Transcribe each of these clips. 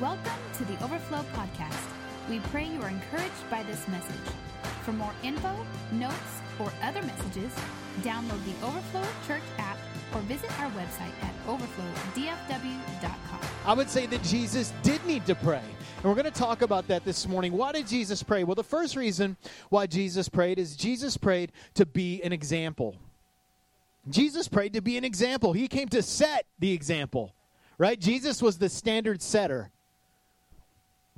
Welcome to the Overflow Podcast. We pray you are encouraged by this message. For more info, notes, or other messages, download the Overflow Church app or visit our website at overflowdfw.com. I would say that Jesus did need to pray. And we're going to talk about that this morning. Why did Jesus pray? Well, the first reason why Jesus prayed is Jesus prayed to be an example. Jesus prayed to be an example. He came to set the example, right? Jesus was the standard setter,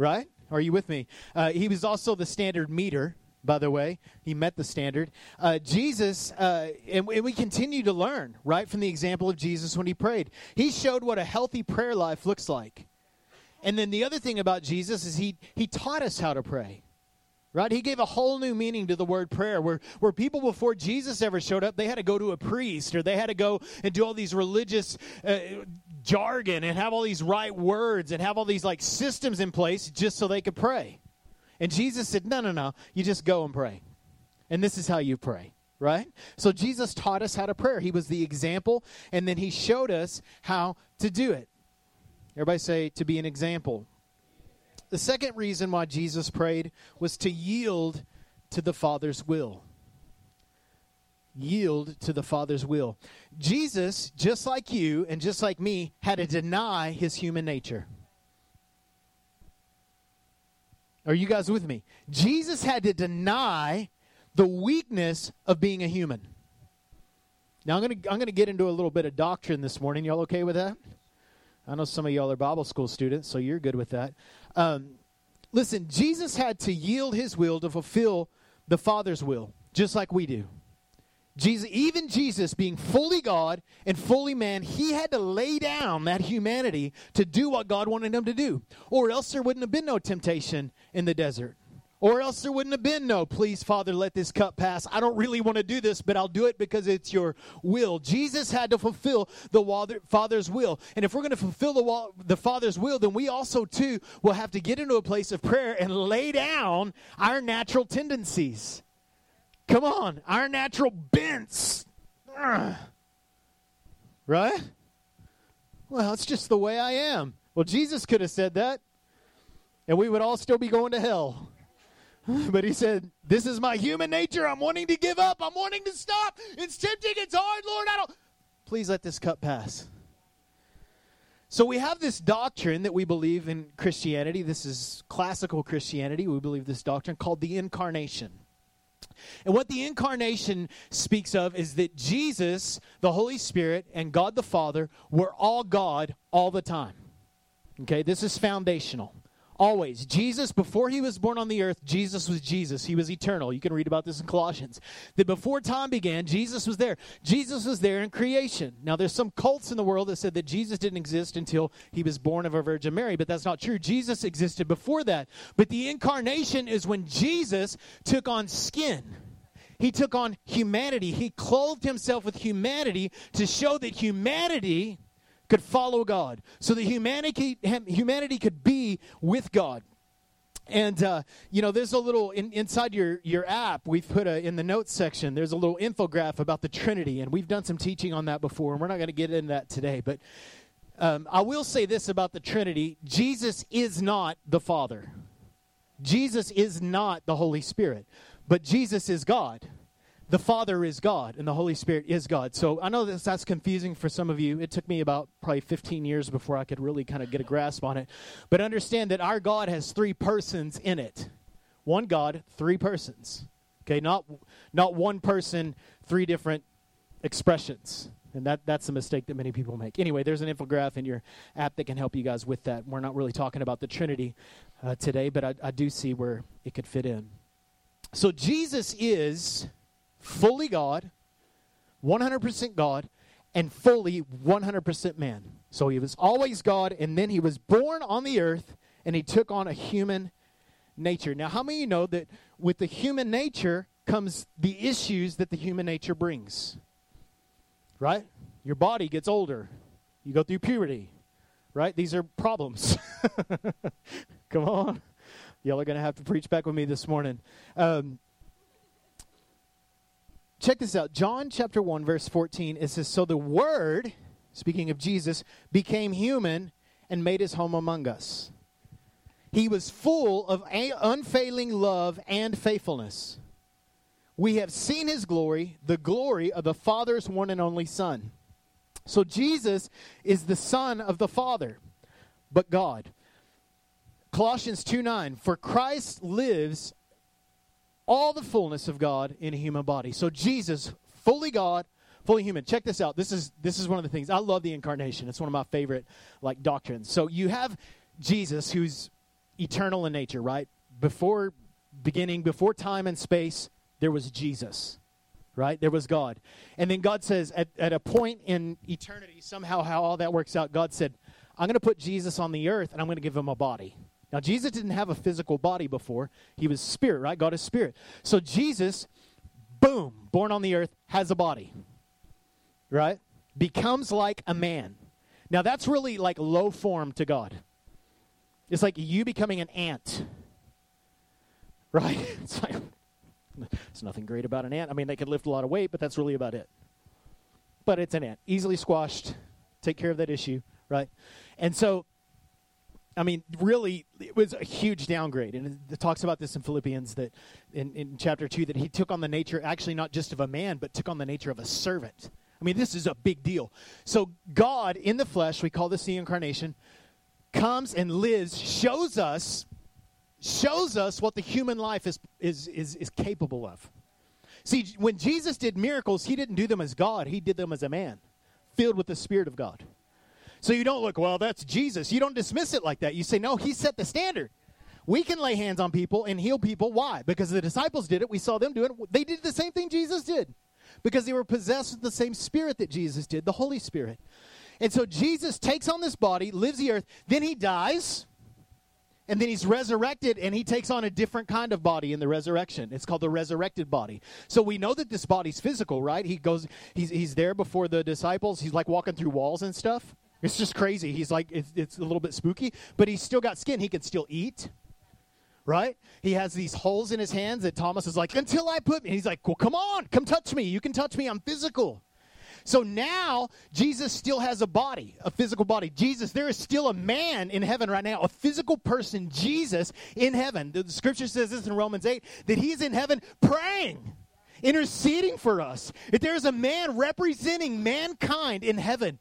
right? Are you with me? Uh, he was also the standard meter, by the way. He met the standard. Uh, Jesus, uh, and, and we continue to learn, right, from the example of Jesus when he prayed. He showed what a healthy prayer life looks like. And then the other thing about Jesus is he, he taught us how to pray. Right? He gave a whole new meaning to the word prayer where, where people before Jesus ever showed up, they had to go to a priest or they had to go and do all these religious uh, jargon and have all these right words and have all these like systems in place just so they could pray. And Jesus said, no, no, no, you just go and pray. And this is how you pray right? So Jesus taught us how to pray. He was the example, and then he showed us how to do it. Everybody say, to be an example. The second reason why Jesus prayed was to yield to the Father's will. Yield to the Father's will. Jesus, just like you and just like me, had to deny his human nature. Are you guys with me? Jesus had to deny the weakness of being a human. Now I'm going to I'm going to get into a little bit of doctrine this morning. Y'all okay with that? I know some of y'all are Bible school students, so you're good with that. Um, listen, Jesus had to yield his will to fulfill the Father's will, just like we do. Jesus, even Jesus, being fully God and fully man, he had to lay down that humanity to do what God wanted him to do, or else there wouldn't have been no temptation in the desert. Or else there wouldn't have been no, please, Father, let this cup pass. I don't really want to do this, but I'll do it because it's your will. Jesus had to fulfill the Father's will. And if we're going to fulfill the, the Father's will, then we also, too, will have to get into a place of prayer and lay down our natural tendencies. Come on, our natural bents. Right? Well, it's just the way I am. Well, Jesus could have said that, and we would all still be going to hell. But he said, This is my human nature. I'm wanting to give up. I'm wanting to stop. It's tempting. It's hard, Lord. I don't. Please let this cup pass. So we have this doctrine that we believe in Christianity. This is classical Christianity. We believe this doctrine called the incarnation. And what the incarnation speaks of is that Jesus, the Holy Spirit, and God the Father were all God all the time. Okay, this is foundational. Always. Jesus, before he was born on the earth, Jesus was Jesus. He was eternal. You can read about this in Colossians. That before time began, Jesus was there. Jesus was there in creation. Now, there's some cults in the world that said that Jesus didn't exist until he was born of a Virgin Mary, but that's not true. Jesus existed before that. But the incarnation is when Jesus took on skin. He took on humanity. He clothed himself with humanity to show that humanity could follow God, so that humanity, humanity could be with God. And uh, you know, there's a little in, inside your your app. We've put a in the notes section. There's a little infograph about the Trinity, and we've done some teaching on that before. And we're not going to get into that today. But um, I will say this about the Trinity: Jesus is not the Father. Jesus is not the Holy Spirit, but Jesus is God the Father is God and the Holy Spirit is God. So I know that that's confusing for some of you. It took me about probably 15 years before I could really kind of get a grasp on it. But understand that our God has three persons in it. One God, three persons. Okay, not not one person, three different expressions. And that, that's a mistake that many people make. Anyway, there's an infograph in your app that can help you guys with that. We're not really talking about the Trinity uh, today, but I, I do see where it could fit in. So Jesus is fully God, 100% God, and fully 100% man. So he was always God, and then he was born on the earth, and he took on a human nature. Now, how many of you know that with the human nature comes the issues that the human nature brings? Right? Your body gets older, you go through puberty, right? These are problems. Come on. Y'all are going to have to preach back with me this morning. Um, check this out. John chapter 1, verse 14, it says, So the Word, speaking of Jesus, became human and made his home among us. He was full of unfailing love and faithfulness. We have seen his glory, the glory of the Father's one and only Son. So Jesus is the Son of the Father, but God. Colossians 2 9, for Christ lives all the fullness of God in a human body. So Jesus, fully God, fully human. Check this out. This is this is one of the things I love the incarnation. It's one of my favorite like doctrines. So you have Jesus who's eternal in nature, right? Before beginning, before time and space, there was Jesus. Right? There was God. And then God says at, at a point in eternity, somehow how all that works out, God said, I'm going to put Jesus on the earth and I'm going to give him a body. Now, Jesus didn't have a physical body before. He was spirit, right? God is spirit. So, Jesus, boom, born on the earth, has a body, right? Becomes like a man. Now, that's really like low form to God. It's like you becoming an ant, right? It's like, there's nothing great about an ant. I mean, they could lift a lot of weight, but that's really about it. But it's an ant, easily squashed. Take care of that issue, right? And so, I mean, really, it was a huge downgrade. And it talks about this in Philippians that in, in chapter 2 that he took on the nature, actually, not just of a man, but took on the nature of a servant. I mean, this is a big deal. So, God in the flesh, we call this the incarnation, comes and lives, shows us, shows us what the human life is, is, is, is capable of. See, when Jesus did miracles, he didn't do them as God, he did them as a man, filled with the Spirit of God. So you don't look, well, that's Jesus. You don't dismiss it like that. You say, no, he set the standard. We can lay hands on people and heal people. Why? Because the disciples did it. We saw them do it. They did the same thing Jesus did because they were possessed with the same spirit that Jesus did, the Holy Spirit. And so Jesus takes on this body, lives the earth, then he dies, and then he's resurrected and he takes on a different kind of body in the resurrection. It's called the resurrected body. So we know that this body's physical, right? He goes he's he's there before the disciples. He's like walking through walls and stuff. It's just crazy. He's like, it's, it's a little bit spooky, but he's still got skin. He can still eat, right? He has these holes in his hands that Thomas is like, until I put me. He's like, well, come on, come touch me. You can touch me. I'm physical. So now Jesus still has a body, a physical body. Jesus, there is still a man in heaven right now, a physical person, Jesus in heaven. The, the scripture says this in Romans 8 that he's in heaven praying, interceding for us. That there is a man representing mankind in heaven,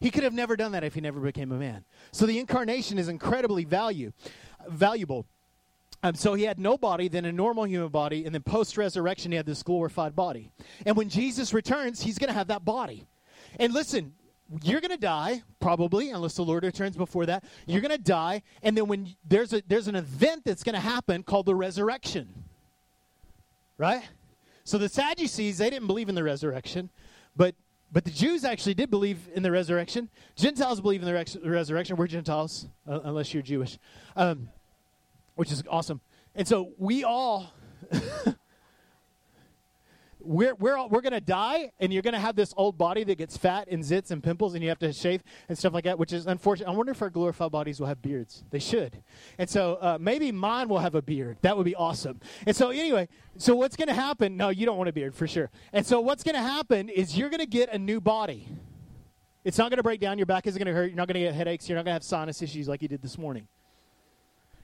he could have never done that if he never became a man. So the incarnation is incredibly value, valuable. Um, so he had no body, then a normal human body, and then post resurrection, he had this glorified body. And when Jesus returns, he's going to have that body. And listen, you're going to die probably unless the lord returns before that you're going to die and then when there's a there's an event that's going to happen called the resurrection right so the sadducees they didn't believe in the resurrection but but the Jews actually did believe in the resurrection. Gentiles believe in the res- resurrection. We're Gentiles, uh, unless you're Jewish, um, which is awesome. And so we all, we're, we're, all, we're going to die, and you're going to have this old body that gets fat and zits and pimples, and you have to shave and stuff like that, which is unfortunate. I wonder if our glorified bodies will have beards. They should. And so uh, maybe mine will have a beard. That would be awesome. And so, anyway, so what's going to happen? No, you don't want a beard for sure. And so, what's going to happen is you're going to get a new body. It's not going to break down. Your back isn't going to hurt. You're not going to get headaches. You're not going to have sinus issues like you did this morning.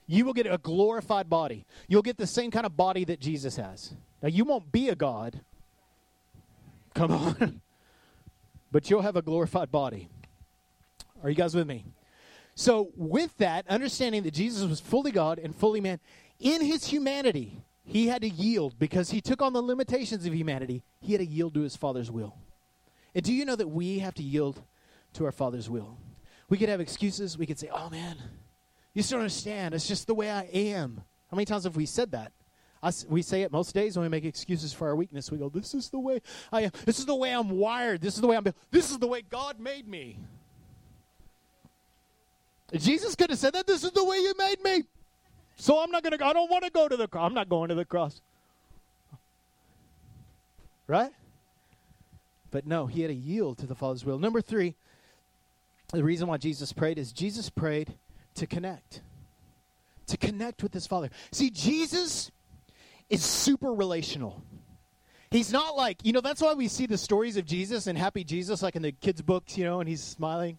You will get a glorified body. You'll get the same kind of body that Jesus has. Now, you won't be a God. Come on. but you'll have a glorified body. Are you guys with me? So, with that, understanding that Jesus was fully God and fully man, in his humanity, he had to yield because he took on the limitations of humanity. He had to yield to his Father's will. And do you know that we have to yield to our Father's will? We could have excuses. We could say, oh man, you still don't understand. It's just the way I am. How many times have we said that? Us, we say it most days when we make excuses for our weakness. We go, This is the way I am. This is the way I'm wired. This is the way I'm. This is the way God made me. Jesus could have said that. This is the way you made me. So I'm not going to, I don't want to go to the cross. I'm not going to the cross. Right? But no, he had to yield to the Father's will. Number three, the reason why Jesus prayed is Jesus prayed to connect. To connect with his Father. See, Jesus is super relational. He's not like, you know, that's why we see the stories of Jesus and happy Jesus, like in the kids' books, you know, and he's smiling,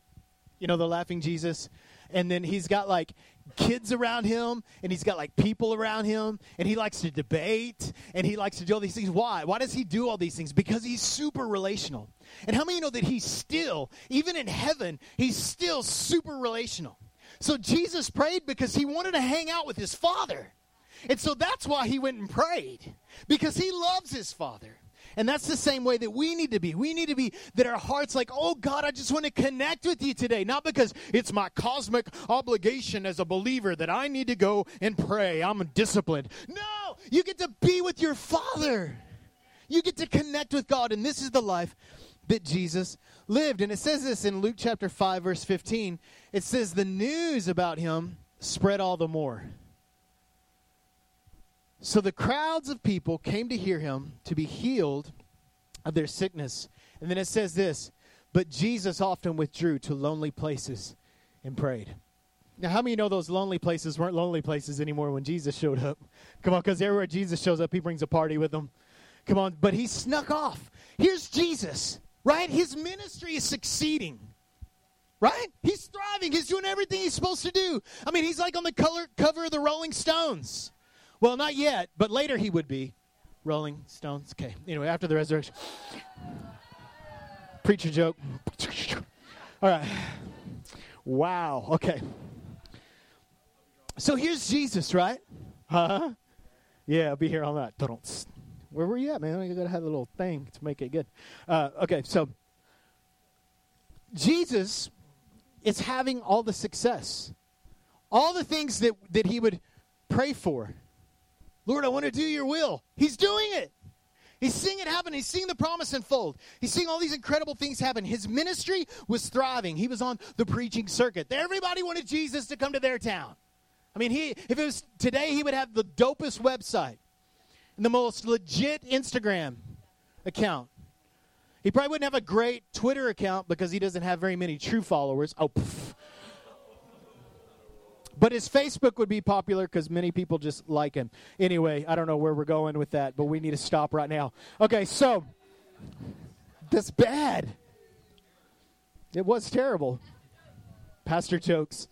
you know, the laughing Jesus. and then he's got like kids around him and he's got like people around him and he likes to debate and he likes to do all these things. Why? Why does he do all these things? Because he's super relational. And how many know that he's still even in heaven he's still super relational? So jesus prayed because he wanted to hang out with his father and so that's why he went and prayed because he loves his father and that's the same way that we need to be. We need to be that our heart's like, oh God, I just want to connect with you today. Not because it's my cosmic obligation as a believer that I need to go and pray. I'm disciplined. No, you get to be with your Father. You get to connect with God. And this is the life that Jesus lived. And it says this in Luke chapter 5, verse 15. It says, the news about him spread all the more. So the crowds of people came to hear him to be healed of their sickness. And then it says this But Jesus often withdrew to lonely places and prayed. Now, how many know those lonely places weren't lonely places anymore when Jesus showed up? Come on, because everywhere Jesus shows up, he brings a party with him. Come on, but he snuck off. Here's Jesus, right? His ministry is succeeding right? He's thriving. He's doing everything he's supposed to do. I mean, he's like on the color, cover of the Rolling Stones. Well, not yet, but later he would be. Rolling Stones. Okay. Anyway, after the resurrection. Preacher joke. All right. Wow. Okay. So here's Jesus, right? Huh? Yeah, I'll be here all night. Where were you at, man? I gotta have a little thing to make it good. Uh, okay, so Jesus is having all the success, all the things that that he would pray for. Lord, I want to do your will. He's doing it. He's seeing it happen. He's seeing the promise unfold. He's seeing all these incredible things happen. His ministry was thriving. He was on the preaching circuit. Everybody wanted Jesus to come to their town. I mean, he if it was today, he would have the dopest website and the most legit Instagram account. He probably wouldn't have a great Twitter account because he doesn't have very many true followers. Oh, pff. But his Facebook would be popular because many people just like him. Anyway, I don't know where we're going with that, but we need to stop right now. Okay, so that's bad. It was terrible. Pastor jokes.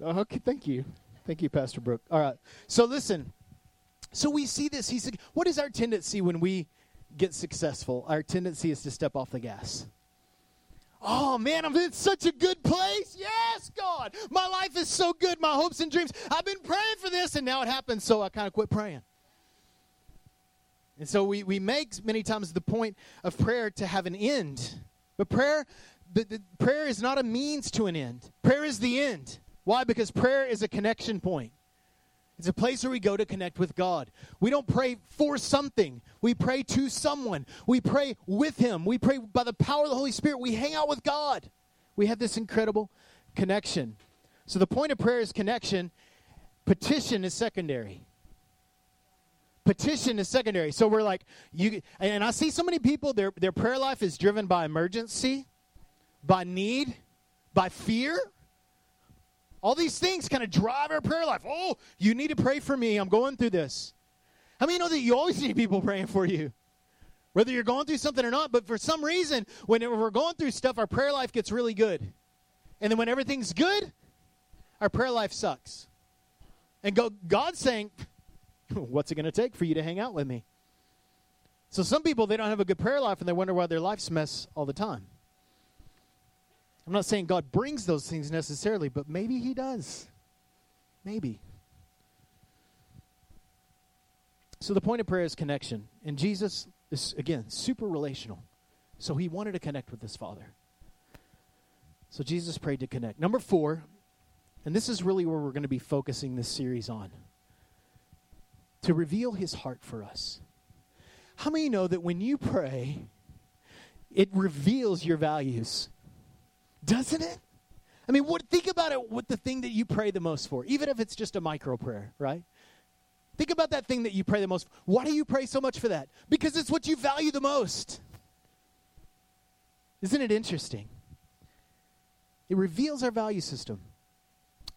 Okay, uh-huh, thank you. Thank you, Pastor Brooke. All right. So listen. So we see this. He said, what is our tendency when we get successful? Our tendency is to step off the gas. Oh man, I'm in such a good place. Yes, God. My life is so good. My hopes and dreams. I've been praying for this and now it happens, so I kind of quit praying. And so we, we make many times the point of prayer to have an end. But prayer, the, the, prayer is not a means to an end. Prayer is the end. Why? Because prayer is a connection point. It's a place where we go to connect with God. We don't pray for something. We pray to someone. We pray with Him. We pray by the power of the Holy Spirit. We hang out with God. We have this incredible connection. So the point of prayer is connection. Petition is secondary. Petition is secondary. So we're like, you and I see so many people, their, their prayer life is driven by emergency, by need, by fear. All these things kind of drive our prayer life. Oh, you need to pray for me. I'm going through this. How many know that you always need people praying for you? Whether you're going through something or not, but for some reason, whenever we're going through stuff, our prayer life gets really good. And then when everything's good, our prayer life sucks. And go, God's saying, What's it going to take for you to hang out with me? So some people, they don't have a good prayer life and they wonder why their life's mess all the time. I'm not saying God brings those things necessarily, but maybe He does. Maybe. So the point of prayer is connection. And Jesus is, again, super relational. So he wanted to connect with his Father. So Jesus prayed to connect. Number four, and this is really where we're going to be focusing this series on to reveal his heart for us. How many know that when you pray, it reveals your values? Doesn't it? I mean, what, think about it with the thing that you pray the most for, even if it's just a micro prayer, right? Think about that thing that you pray the most. Why do you pray so much for that? Because it's what you value the most. Isn't it interesting? It reveals our value system.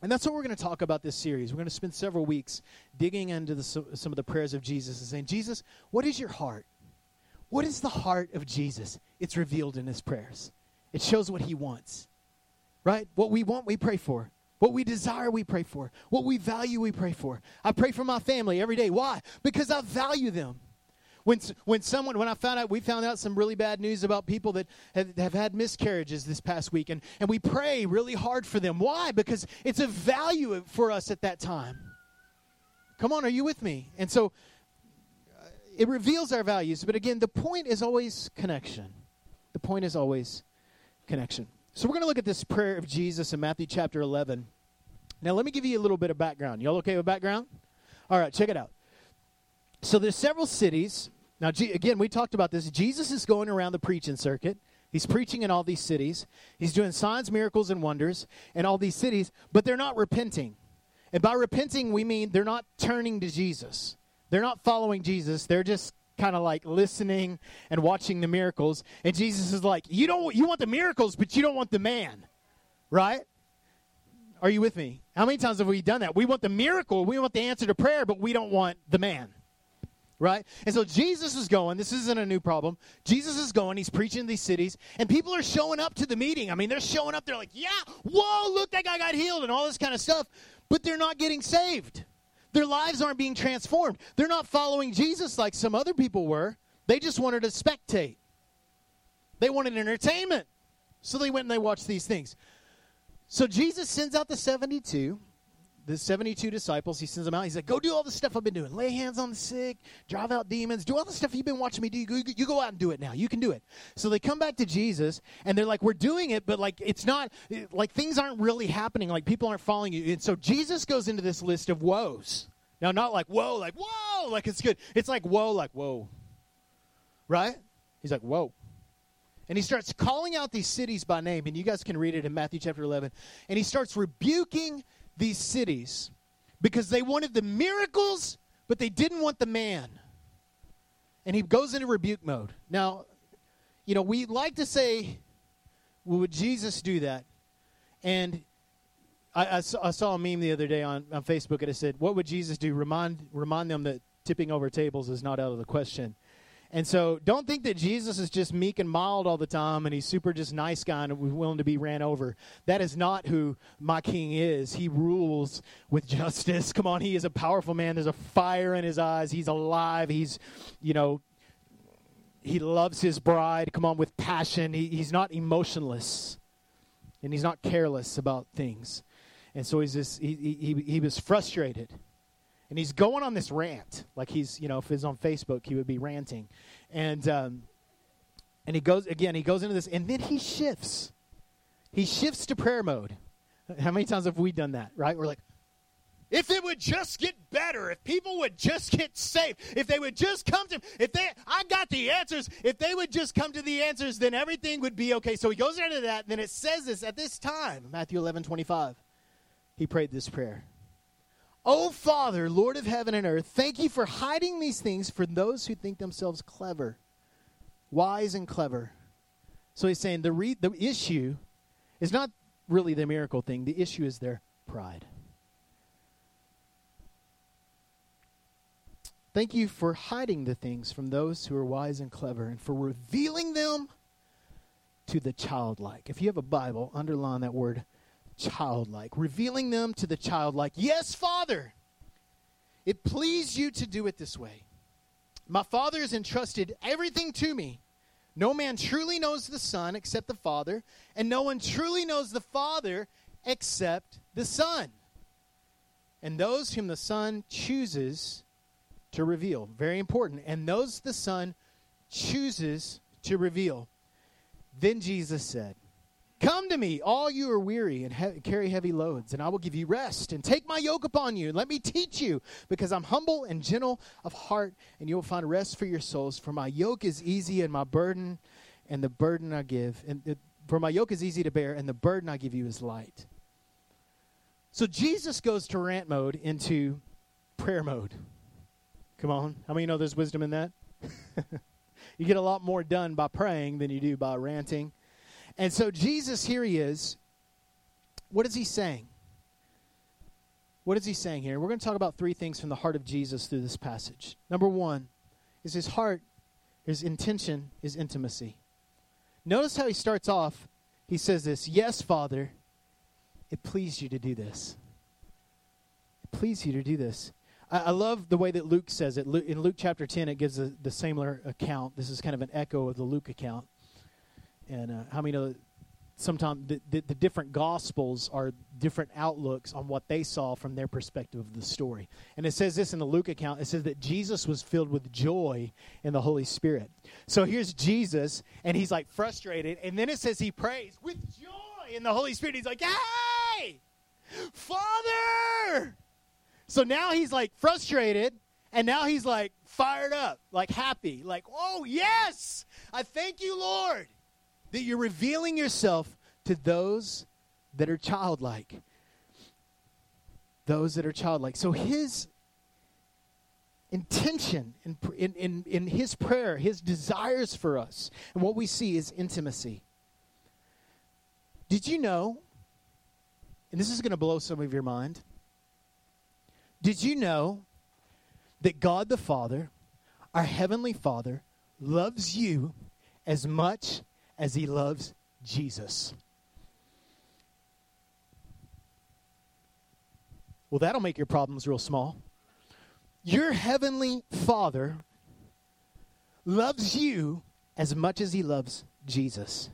And that's what we're going to talk about this series. We're going to spend several weeks digging into the, some of the prayers of Jesus and saying, Jesus, what is your heart? What is the heart of Jesus? It's revealed in his prayers. It shows what he wants. right? What we want, we pray for. What we desire, we pray for. What we value, we pray for. I pray for my family every day. Why? Because I value them. When, when someone, when I found out, we found out some really bad news about people that have, have had miscarriages this past week, and, and we pray really hard for them. Why? Because it's a value for us at that time. Come on, are you with me? And so uh, it reveals our values, but again, the point is always connection. The point is always connection. So we're going to look at this prayer of Jesus in Matthew chapter 11. Now, let me give you a little bit of background. Y'all okay with background? All right, check it out. So there's several cities. Now, again, we talked about this. Jesus is going around the preaching circuit. He's preaching in all these cities. He's doing signs, miracles, and wonders in all these cities, but they're not repenting. And by repenting, we mean they're not turning to Jesus. They're not following Jesus. They're just kind of like listening and watching the miracles. And Jesus is like, "You don't you want the miracles, but you don't want the man." Right? Are you with me? How many times have we done that? We want the miracle, we want the answer to prayer, but we don't want the man right? And so Jesus is going. This isn't a new problem. Jesus is going. He's preaching in these cities, and people are showing up to the meeting. I mean, they're showing up. They're like, yeah, whoa, look, that guy got healed and all this kind of stuff. But they're not getting saved. Their lives aren't being transformed. They're not following Jesus like some other people were. They just wanted to spectate, they wanted entertainment. So they went and they watched these things. So Jesus sends out the 72 the 72 disciples, he sends them out. He's like, Go do all the stuff I've been doing. Lay hands on the sick, drive out demons, do all the stuff you've been watching me do. You, go out and do it now. You can do it. So they come back to Jesus and they're like, We're doing it, but like it's not, like things aren't really happening. Like people aren't following you. And so Jesus goes into this list of woes. Now, not like, Whoa, like, Whoa, like it's good. It's like, Whoa, like, Whoa. Right? He's like, Whoa. And he starts calling out these cities by name, and you guys can read it in Matthew chapter 11. And he starts rebuking these cities because they wanted the miracles, but they didn't want the man. And he goes into rebuke mode. Now, you know, we like to say, well, would Jesus do that? And I, I, saw, I, saw, a meme the other day on, on Facebook, and it said, What would Jesus do? Remind, remind them that tipping over tables is not out of the question. And so don't think that Jesus is just meek and mild all the time and he's super just nice guy and willing to be ran over. That is not who my king is. He rules with justice. Come on, he is a powerful man. There's a fire in his eyes. He's alive. He's, you know, he loves his bride. Come on, with passion. He, he's not emotionless and he's not careless about things. And so he's just, he, he, he was frustrated and he's going on this rant like he's you know if he's on facebook he would be ranting and um, and he goes again he goes into this and then he shifts he shifts to prayer mode how many times have we done that right we're like if it would just get better, if people would just get saved, if they would just come to, if they, I got the answers, if they would just come to the answers, then everything would be okay. So he goes into that, and then it says this at this time, Matthew 11, 25. He prayed this prayer. Oh, Father, Lord of heaven and earth, thank you for hiding these things for those who think themselves clever, wise and clever. So he's saying the, re- the issue is not really the miracle thing, the issue is their pride. Thank you for hiding the things from those who are wise and clever and for revealing them to the childlike. If you have a Bible, underline that word childlike, revealing them to the childlike. Yes, Father, it pleased you to do it this way. My Father has entrusted everything to me. No man truly knows the Son except the Father, and no one truly knows the Father except the Son. And those whom the Son chooses to reveal. Very important. And those the Son chooses to reveal. Then Jesus said, Come to me, all you are weary and he- carry heavy loads, and I will give you rest. And take my yoke upon you, and let me teach you, because I'm humble and gentle of heart, and you will find rest for your souls. For my yoke is easy, and my burden, and the burden I give, and for my yoke is easy to bear, and the burden I give you is light. So Jesus goes to rant mode into prayer mode. Come on, how many know there's wisdom in that? you get a lot more done by praying than you do by ranting and so Jesus, here he is. What is he saying? What is he saying here? We're going to talk about three things from the heart of Jesus through this passage. Number one is his heart, his intention is intimacy. Notice how he starts off. He says this Yes, Father, it pleased you to do this. It pleased you to do this. I, I love the way that Luke says it. In Luke chapter 10, it gives a, the similar account. This is kind of an echo of the Luke account. And uh, how many know sometimes the, the, the, different gospels are different outlooks on what they saw from their perspective of the story. And it says this in the Luke account it says that Jesus was filled with joy in the Holy Spirit. So here's Jesus, and he's like frustrated. And then it says he prays with joy in the Holy Spirit. He's like, Hey, Father! So now he's like frustrated, and now he's like fired up, like happy, like, Oh, yes! I thank you, Lord that you're revealing yourself to those that are childlike. Those that are childlike. So his intention in, in, in, in his prayer, his desires for us, and what we see is intimacy. Did you know, and this is going to blow some of your mind, did you know that God the Father, our Heavenly Father, loves you as much as he loves Jesus. Well, that'll make your problems real small. Your heavenly Father loves you as much as he loves Jesus.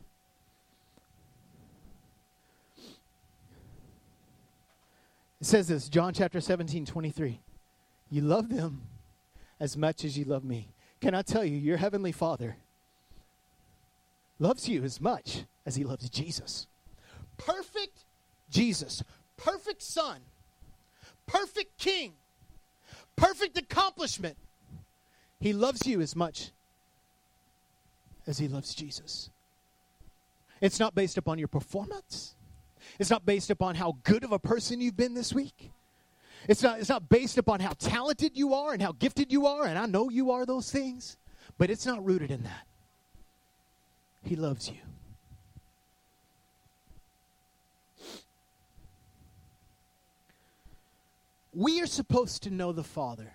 It says this, John chapter 17, 23. You love them as much as you love me. Can I tell you, your heavenly Father loves you as much as he loves Jesus. Perfect Jesus, perfect Son, perfect King, perfect accomplishment. He loves you as much as he loves Jesus. It's not based upon your performance. It's not based upon how good of a person you've been this week. It's not, it's not based upon how talented you are and how gifted you are, and I know you are those things, but it's not rooted in that. He loves you. We are supposed to know the Father.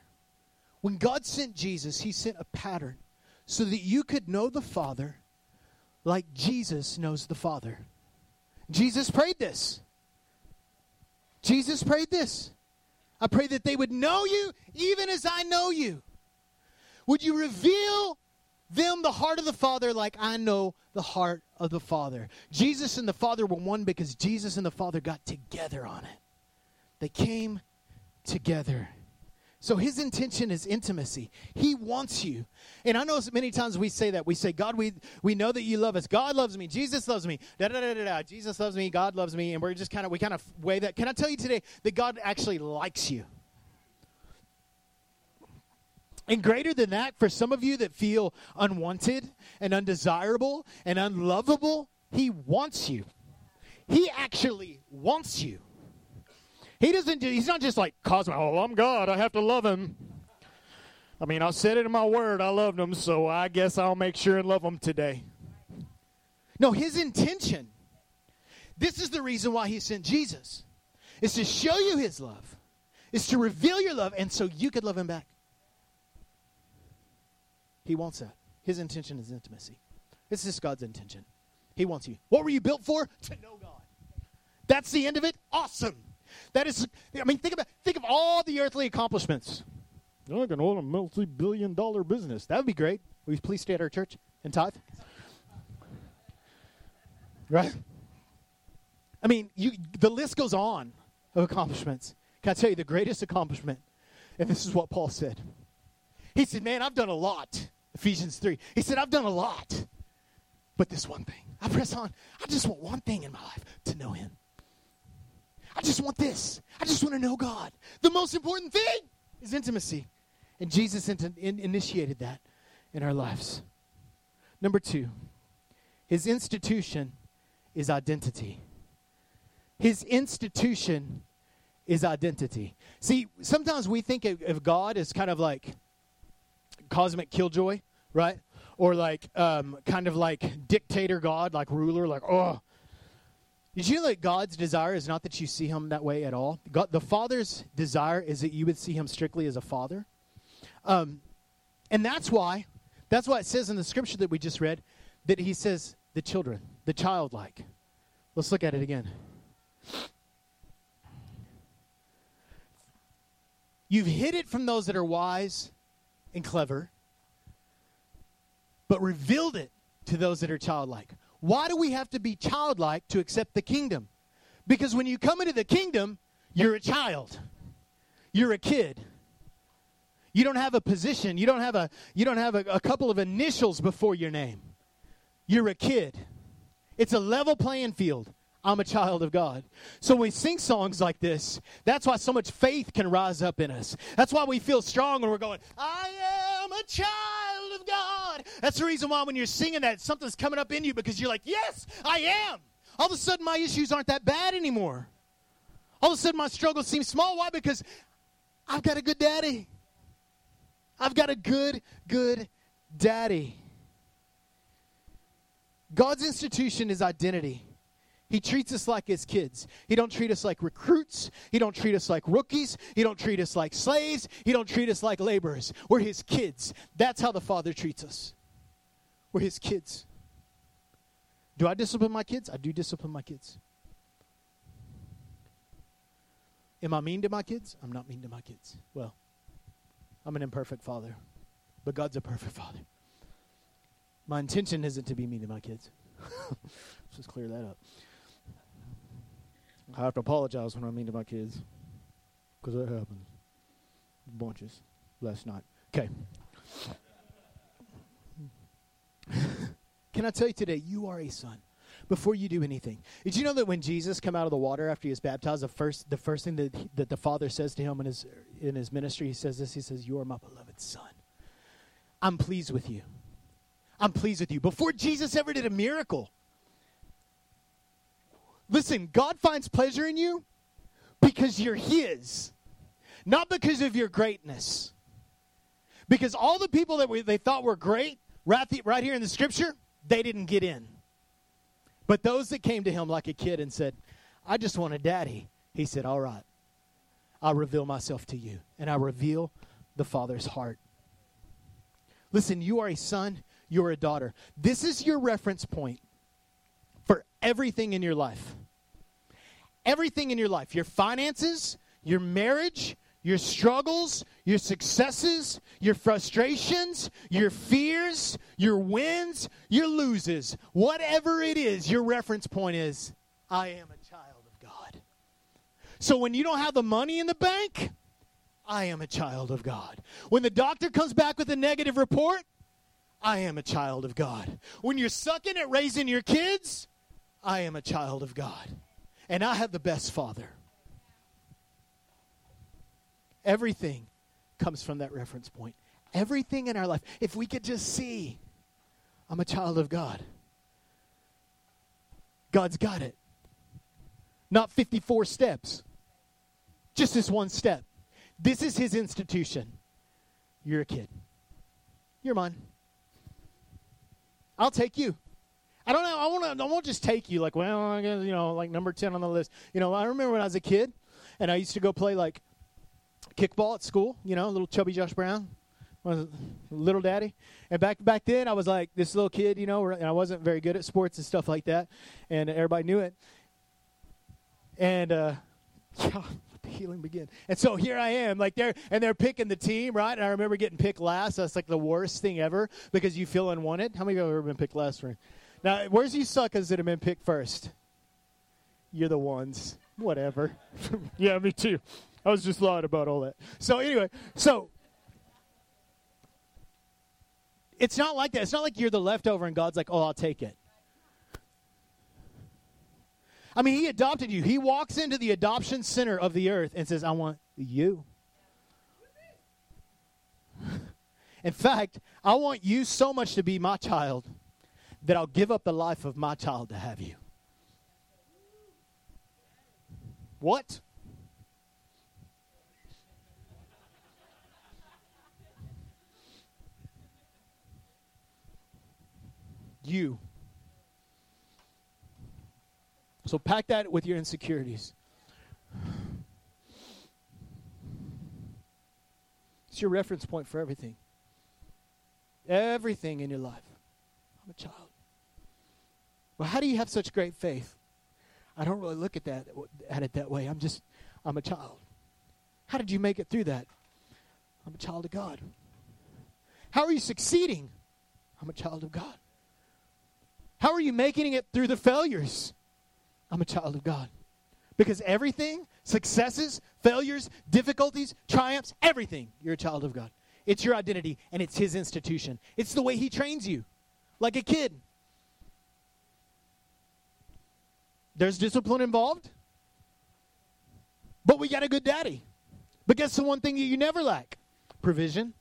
When God sent Jesus, He sent a pattern so that you could know the Father like Jesus knows the Father. Jesus prayed this. Jesus prayed this. I pray that they would know you even as I know you. Would you reveal them the heart of the Father like I know the heart of the Father. Jesus and the Father were one because Jesus and the Father got together on it. They came together. So his intention is intimacy. He wants you. And I know many times we say that. We say, God, we, we know that you love us. God loves me. Jesus loves me. Da, da, da, da, da. Jesus loves me. God loves me. And we're just kind of, we kind of weigh that. Can I tell you today that God actually likes you? And greater than that, for some of you that feel unwanted and undesirable and unlovable, He wants you. He actually wants you. He doesn't, Do, he's not just like, cosmic, oh, I'm God, I have to love him. I mean, I said it in my word, I loved him, so I guess I'll make sure and love him today. No, his intention, this is the reason why he sent Jesus, is to show you his love, is to reveal your love, and so you could love him back. He wants that. His intention is intimacy. This is God's intention. He wants you. What were you built for? To know God. That's the end of it. Awesome. That is, I mean, think about think of all the earthly accomplishments. I can own a multi-billion dollar business. That would be great. Will you please stay at our church and tithe? Right? I mean, you, the list goes on of accomplishments. Can I tell you the greatest accomplishment? And this is what Paul said. He said, Man, I've done a lot. Ephesians 3. He said, I've done a lot. But this one thing, I press on. I just want one thing in my life to know Him. I just want this. I just want to know God. The most important thing is intimacy. And Jesus in- in- initiated that in our lives. Number two, his institution is identity. His institution is identity. See, sometimes we think of, of God as kind of like cosmic killjoy, right? Or like um, kind of like dictator god, like ruler, like oh. Did you know that God's desire is not that you see him that way at all? God, the Father's desire is that you would see him strictly as a father. Um, and that's why, that's why it says in the scripture that we just read that he says the children, the childlike. Let's look at it again. You've hid it from those that are wise and clever, but revealed it to those that are childlike. Why do we have to be childlike to accept the kingdom? Because when you come into the kingdom, you're a child. You're a kid. You don't have a position. You don't have a you don't have a, a couple of initials before your name. You're a kid. It's a level playing field. I'm a child of God. So when we sing songs like this, that's why so much faith can rise up in us. That's why we feel strong when we're going, I am a child of God. That's the reason why when you're singing that, something's coming up in you because you're like, Yes, I am. All of a sudden, my issues aren't that bad anymore. All of a sudden, my struggles seem small. Why? Because I've got a good daddy. I've got a good, good daddy. God's institution is identity. He treats us like his kids. He don't treat us like recruits. He don't treat us like rookies. He don't treat us like slaves. He don't treat us like laborers. We're his kids. That's how the Father treats us. We're his kids. Do I discipline my kids? I do discipline my kids. Am I mean to my kids? I'm not mean to my kids. Well, I'm an imperfect father, but God's a perfect father. My intention isn't to be mean to my kids. Let's just clear that up. I have to apologize when I mean to my kids because that happens. Bunches. Last night. Okay. Can I tell you today, you are a son before you do anything. Did you know that when Jesus came out of the water after he was baptized, the first the first thing that, he, that the Father says to him in his in his ministry, he says this. He says, "You are my beloved son. I'm pleased with you. I'm pleased with you." Before Jesus ever did a miracle, Listen, God finds pleasure in you because you're His, not because of your greatness. Because all the people that we, they thought were great, right, right here in the scripture, they didn't get in. But those that came to Him like a kid and said, I just want a daddy, He said, All right, I'll reveal myself to you, and I reveal the Father's heart. Listen, you are a son, you're a daughter. This is your reference point everything in your life everything in your life your finances, your marriage, your struggles, your successes, your frustrations, your fears, your wins, your loses, whatever it is, your reference point is I am a child of God. So when you don't have the money in the bank, I am a child of God. When the doctor comes back with a negative report, I am a child of God. When you're sucking at raising your kids, I am a child of God and I have the best father. Everything comes from that reference point. Everything in our life. If we could just see, I'm a child of God. God's got it. Not 54 steps, just this one step. This is His institution. You're a kid. You're mine. I'll take you. I don't know. I want to. I won't just take you like, well, I guess, you know, like number ten on the list. You know, I remember when I was a kid, and I used to go play like kickball at school. You know, little chubby Josh Brown, was little daddy. And back back then, I was like this little kid. You know, and I wasn't very good at sports and stuff like that, and everybody knew it. And uh, yeah, the healing begin. And so here I am, like they're and they're picking the team, right? And I remember getting picked last. That's like the worst thing ever because you feel unwanted. How many of you have ever been picked last for? Now, where's you suckers that have been picked first? You're the ones. Whatever. yeah, me too. I was just lying about all that. So anyway, so it's not like that. It's not like you're the leftover and God's like, "Oh, I'll take it." I mean, he adopted you. He walks into the adoption center of the earth and says, "I want you." In fact, I want you so much to be my child that I'll give up the life of my child to have you. What? You. So pack that with your insecurities. It's your reference point for everything. Everything in your life. I'm a child. Well, how do you have such great faith? I don't really look at that at it that way. I'm just I'm a child. How did you make it through that? I'm a child of God. How are you succeeding? I'm a child of God. How are you making it through the failures? I'm a child of God. Because everything, successes, failures, difficulties, triumphs, everything, you're a child of God. It's your identity and it's His institution. It's the way He trains you, like a kid. There's discipline involved, but we got a good daddy. But guess the one thing that you never lack? Provision,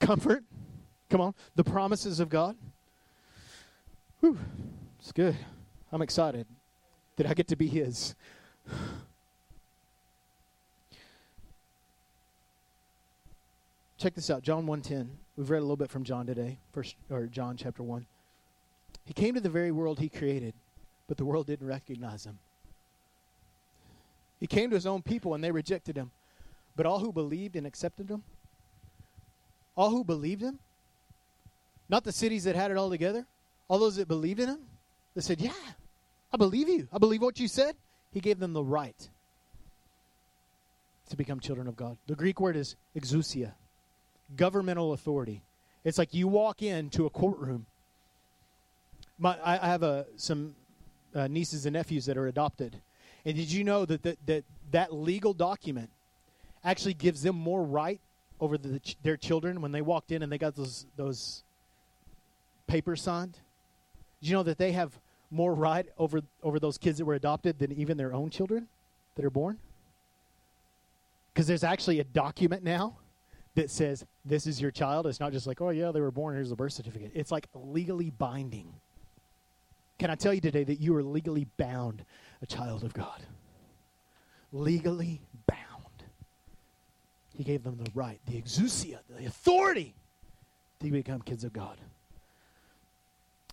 comfort. Come on, the promises of God. Whew, it's good. I'm excited that I get to be His. Check this out, John 1:10. We've read a little bit from John today, first or John chapter 1. He came to the very world he created, but the world didn't recognize him. He came to his own people and they rejected him. But all who believed and accepted him, all who believed him, not the cities that had it all together, all those that believed in him, they said, Yeah, I believe you. I believe what you said. He gave them the right to become children of God. The Greek word is exousia, governmental authority. It's like you walk into a courtroom. My, I, I have a, some uh, nieces and nephews that are adopted. And did you know that that, that, legal document actually gives them more right over the, their children when they walked in and they got those, those papers signed? Did you know that they have more right over, over those kids that were adopted than even their own children that are born? Because there's actually a document now that says this is your child. It's not just like, oh, yeah, they were born, here's the birth certificate. It's like legally binding. Can I tell you today that you are legally bound a child of God? Legally bound. He gave them the right, the exousia, the authority to become kids of God.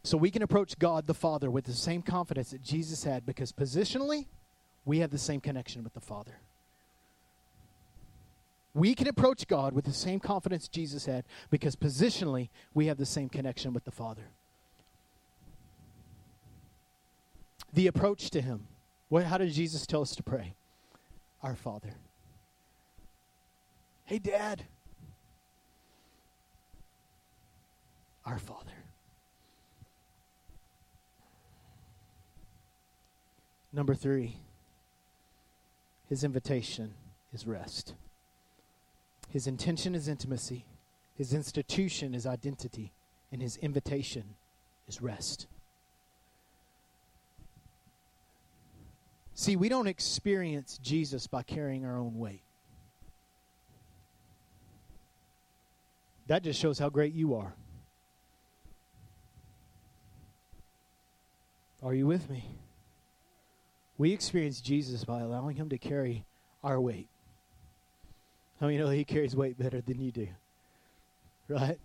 So we can approach God the Father with the same confidence that Jesus had because positionally, we have the same connection with the Father. We can approach God with the same confidence Jesus had because positionally, we have the same connection with the Father. The approach to Him. What, how did Jesus tell us to pray? Our Father. Hey, Dad. Our Father. Number three, his invitation is rest. His intention is intimacy, his institution is identity, and his invitation is rest. See, we don't experience Jesus by carrying our own weight. That just shows how great you are. Are you with me? We experience Jesus by allowing him to carry our weight. How many know he carries weight better than you do? Right?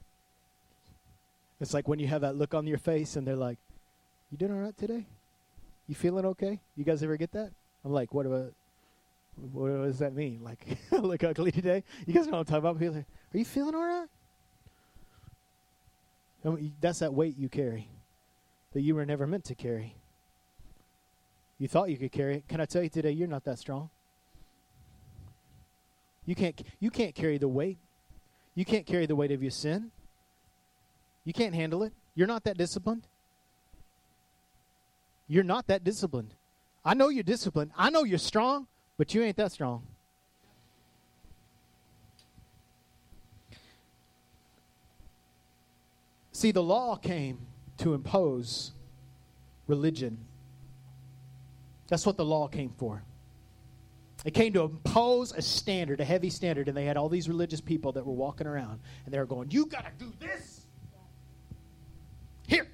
It's like when you have that look on your face and they're like, You doing all right today? You feeling okay? You guys ever get that? I'm like, What about what does that mean? Like, look ugly today? You guys know what I'm talking about? People are, are you feeling all right? That's that weight you carry that you were never meant to carry. You thought you could carry it. Can I tell you today, you're not that strong. You can't, you can't carry the weight. You can't carry the weight of your sin. You can't handle it. You're not that disciplined. You're not that disciplined. I know you're disciplined. I know you're strong, but you ain't that strong. See, the law came to impose religion that's what the law came for. It came to impose a standard, a heavy standard, and they had all these religious people that were walking around, and they were going, You got to do this. Here.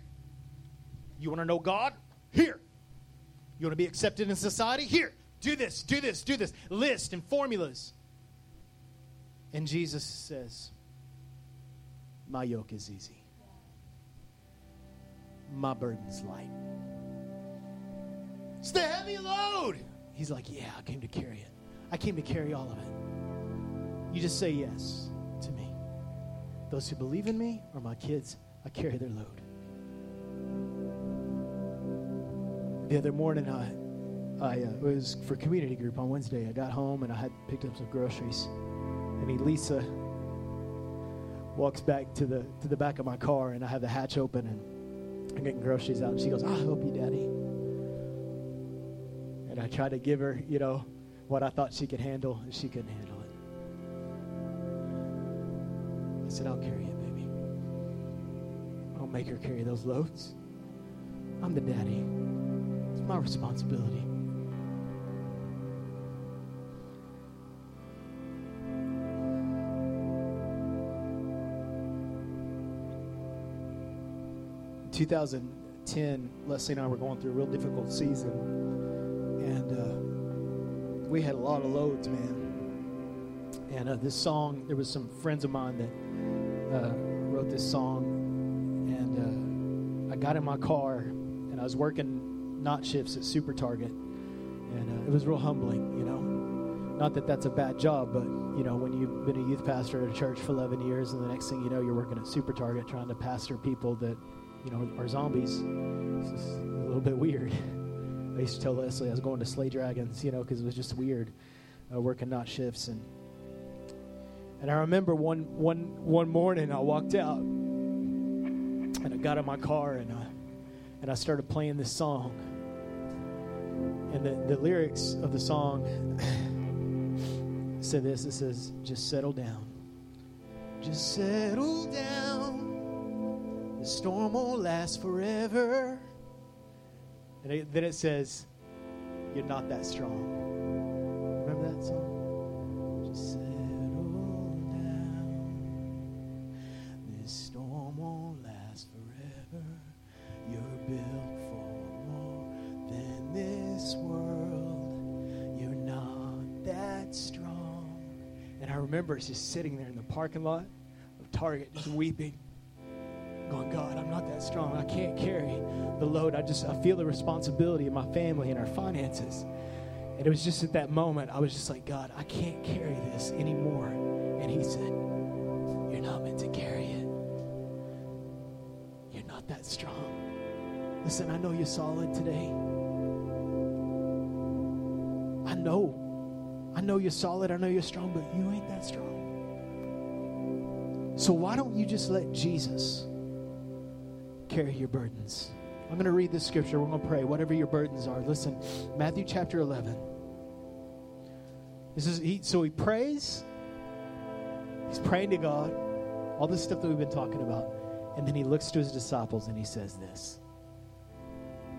You want to know God? Here. You want to be accepted in society? Here. Do this, do this, do this. List and formulas. And Jesus says, My yoke is easy, my burden's light. It's the heavy load. He's like, Yeah, I came to carry it. I came to carry all of it. You just say yes to me. Those who believe in me are my kids. I carry their load. The other morning, I, I uh, was for community group on Wednesday. I got home and I had picked up some groceries, And Lisa walks back to the to the back of my car, and I have the hatch open, and I'm getting groceries out. And she goes, "I help you, Daddy." And I tried to give her, you know, what I thought she could handle, and she couldn't handle it. I said, "I'll carry it, baby. I'll make her carry those loads. I'm the daddy. My responsibility." In 2010, Leslie and I were going through a real difficult season, and uh, we had a lot of loads, man. And uh, this song, there was some friends of mine that uh, wrote this song, and uh, I got in my car, and I was working night shifts at Super Target, and uh, it was real humbling, you know. Not that that's a bad job, but you know, when you've been a youth pastor at a church for 11 years, and the next thing you know, you're working at Super Target trying to pastor people that you know, are zombies. It's just a little bit weird. I used to tell Leslie I was going to slay dragons, you know, because it was just weird uh, working not shifts. And and I remember one one one morning I walked out and I got in my car and I and I started playing this song. And the, the lyrics of the song say this. It says, "Just settle down, just settle down." The storm won't last forever. And it, then it says, You're not that strong. Remember that song? Just sitting there in the parking lot of Target, just weeping going, God, I'm not that strong. I can't carry the load. I just, I feel the responsibility of my family and our finances. And it was just at that moment, I was just like, God, I can't carry this anymore. And He said, You're not meant to carry it. You're not that strong. Listen, I know you're solid today. I know. I know you're solid. I know you're strong, but you ain't that strong. So why don't you just let Jesus? carry your burdens. I'm going to read this scripture. We're going to pray. Whatever your burdens are. Listen, Matthew chapter 11. This is he, so he prays. He's praying to God. All this stuff that we've been talking about. And then he looks to his disciples and he says this.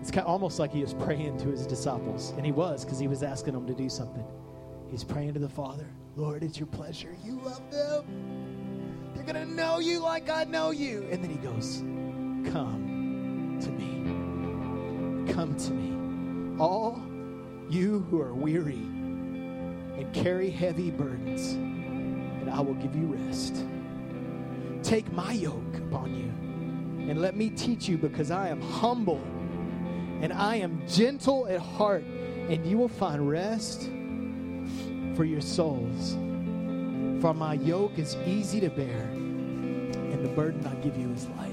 It's kind of almost like he was praying to his disciples. And he was because he was asking them to do something. He's praying to the Father. Lord, it's your pleasure. You love them. They're going to know you like I know you. And then he goes, Come to me. Come to me. All you who are weary and carry heavy burdens, and I will give you rest. Take my yoke upon you, and let me teach you, because I am humble and I am gentle at heart, and you will find rest for your souls. For my yoke is easy to bear, and the burden I give you is light.